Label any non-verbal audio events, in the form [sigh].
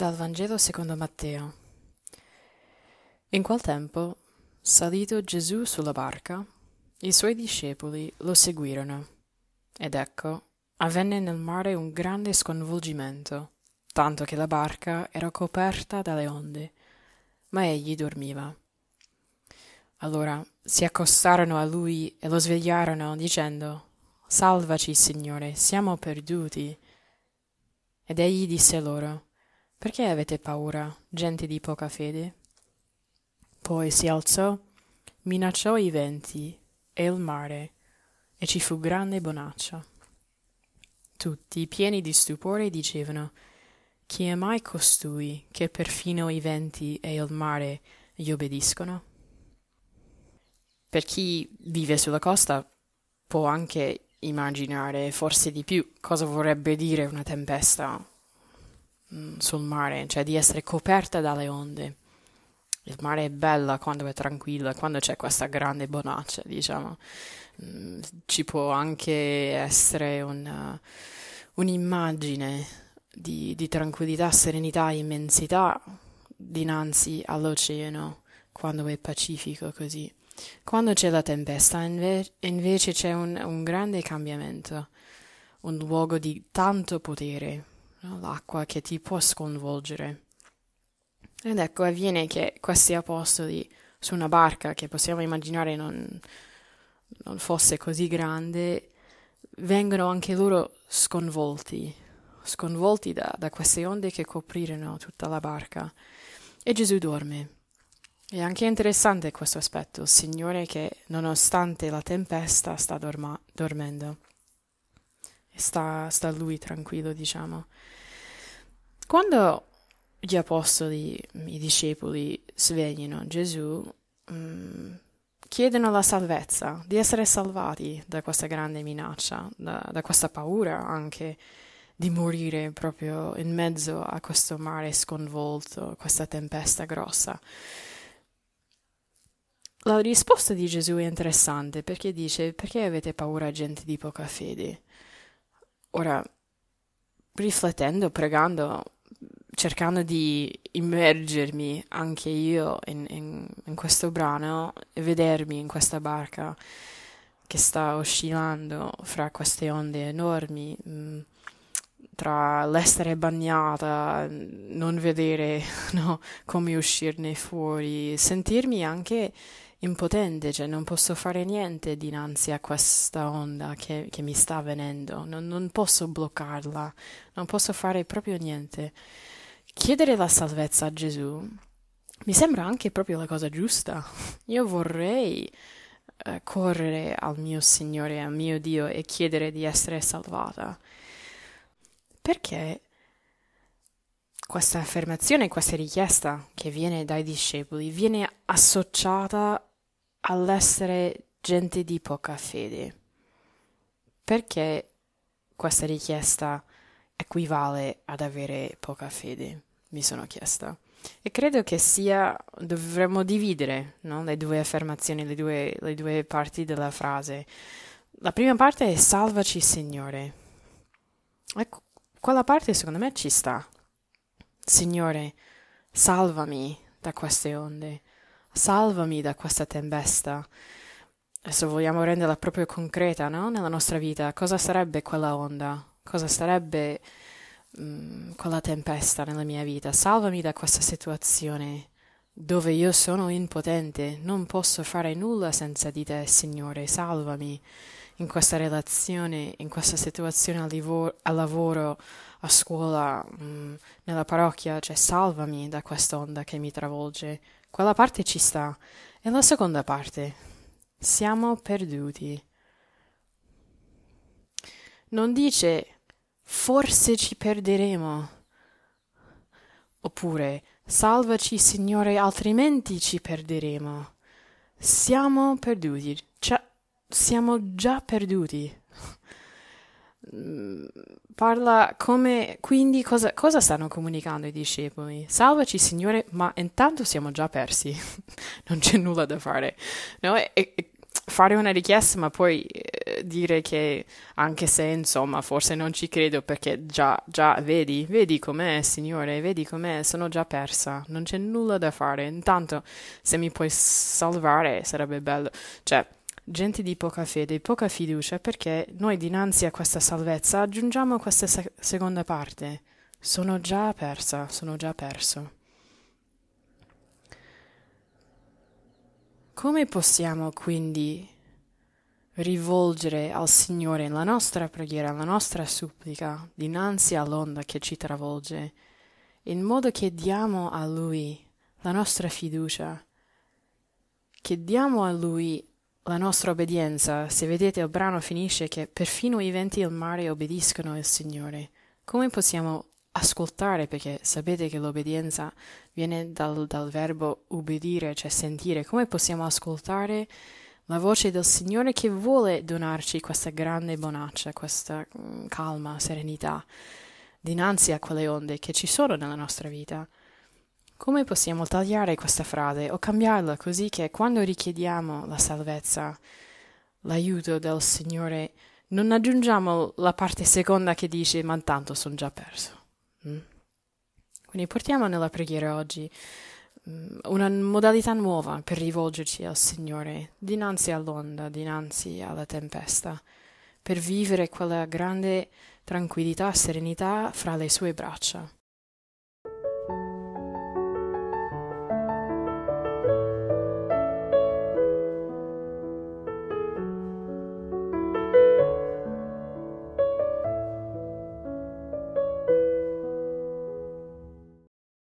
Dal Vangelo secondo Matteo. In quel tempo, salito Gesù sulla barca, i suoi discepoli lo seguirono. Ed ecco, avvenne nel mare un grande sconvolgimento, tanto che la barca era coperta dalle onde, ma egli dormiva. Allora si accostarono a lui e lo svegliarono, dicendo Salvaci, Signore, siamo perduti. Ed egli disse loro perché avete paura, gente di poca fede? Poi si alzò, minacciò i venti e il mare, e ci fu grande bonaccia. Tutti, pieni di stupore, dicevano Chi è mai costui che perfino i venti e il mare gli obbediscono? Per chi vive sulla costa può anche immaginare, forse di più, cosa vorrebbe dire una tempesta sul mare, cioè di essere coperta dalle onde. Il mare è bella quando è tranquilla, quando c'è questa grande bonaccia, diciamo. Mm, ci può anche essere una, un'immagine di, di tranquillità, serenità, immensità dinanzi all'oceano, quando è pacifico così. Quando c'è la tempesta, inve- invece c'è un, un grande cambiamento, un luogo di tanto potere? L'acqua che ti può sconvolgere. Ed ecco, avviene che questi apostoli su una barca che possiamo immaginare non, non fosse così grande, vengono anche loro sconvolti, sconvolti da, da queste onde che coprirono tutta la barca. E Gesù dorme. È anche interessante questo aspetto, il Signore che nonostante la tempesta sta dorma- dormendo sta, sta lui tranquillo, diciamo. Quando gli apostoli, i discepoli svegliano Gesù, mh, mm, chiedono la salvezza, di essere salvati da questa grande minaccia, da, da questa paura anche di morire proprio in mezzo a questo mare sconvolto, questa tempesta grossa. La risposta di Gesù è interessante perché dice perché avete paura gente di poca fede? Ora, riflettendo, pregando, cercando di immergermi anche io in, in, in, questo brano e vedermi in questa barca che sta oscillando fra queste onde enormi, mh, mm, tra l'essere bagnata, non vedere [laughs] no, come uscirne fuori, sentirmi anche impotente, cioè non posso fare niente dinanzi a questa onda che, che mi sta avvenendo, non, non posso bloccarla, non posso fare proprio niente. Chiedere la salvezza a Gesù mi sembra anche proprio la cosa giusta. [laughs] Io vorrei eh, correre al mio Signore, al mio Dio e chiedere di essere salvata. Perché questa affermazione, questa richiesta che viene dai discepoli, viene associata all'essere gente di poca fede. Perché questa richiesta equivale ad avere poca fede? Mi sono chiesta. E credo che sia, dovremmo dividere no? le due affermazioni, le due, le due parti della frase. La prima parte è salvaci Signore. Ecco, quella parte secondo me ci sta. Signore, salvami da queste onde salvami da questa tempesta. Adesso vogliamo renderla proprio concreta, no? Nella nostra vita, cosa sarebbe quella onda? Cosa sarebbe mh, mm, quella tempesta nella mia vita? Salvami da questa situazione dove io sono impotente, non posso fare nulla senza di te, Signore, salvami in questa relazione, in questa situazione al, lavoro, a scuola, mm, nella parrocchia, cioè salvami da questa onda che mi travolge. Quella parte ci sta. E la seconda parte. Siamo perduti. Non dice forse ci perderemo. Oppure salvaci Signore, altrimenti ci perderemo. Siamo perduti. Cioè, siamo già perduti. Mm, parla come quindi cosa, cosa, stanno comunicando i discepoli? Salvaci Signore, ma intanto siamo già persi, [laughs] non c'è nulla da fare. No? E, e, fare una richiesta, ma poi eh, dire che anche se insomma forse non ci credo perché già, già vedi, vedi com'è, Signore, vedi com'è, sono già persa, non c'è nulla da fare. Intanto se mi puoi salvare sarebbe bello. Cioè, gente di poca fede, poca fiducia, perché noi dinanzi a questa salvezza aggiungiamo questa se- seconda parte. Sono già persa, sono già perso. Come possiamo quindi rivolgere al Signore la nostra preghiera, la nostra supplica dinanzi all'onda che ci travolge, in modo che diamo a Lui la nostra fiducia, che diamo a Lui la nostra obbedienza. Se vedete il brano finisce che perfino i venti e il mare obbediscono al Signore. Come possiamo ascoltare, perché sapete che l'obbedienza viene dal, dal verbo ubbidire, cioè sentire. Come possiamo ascoltare la voce del Signore che vuole donarci questa grande bonaccia, questa mm, calma, serenità dinanzi a quelle onde che ci sono nella nostra vita? Come possiamo tagliare questa frase o cambiarla così che quando richiediamo la salvezza, l'aiuto del Signore, non aggiungiamo la parte seconda che dice ma tanto sono già perso. Mm? Quindi portiamo nella preghiera oggi una modalità nuova per rivolgerci al Signore dinanzi all'onda, dinanzi alla tempesta, per vivere quella grande tranquillità, serenità fra le sue braccia.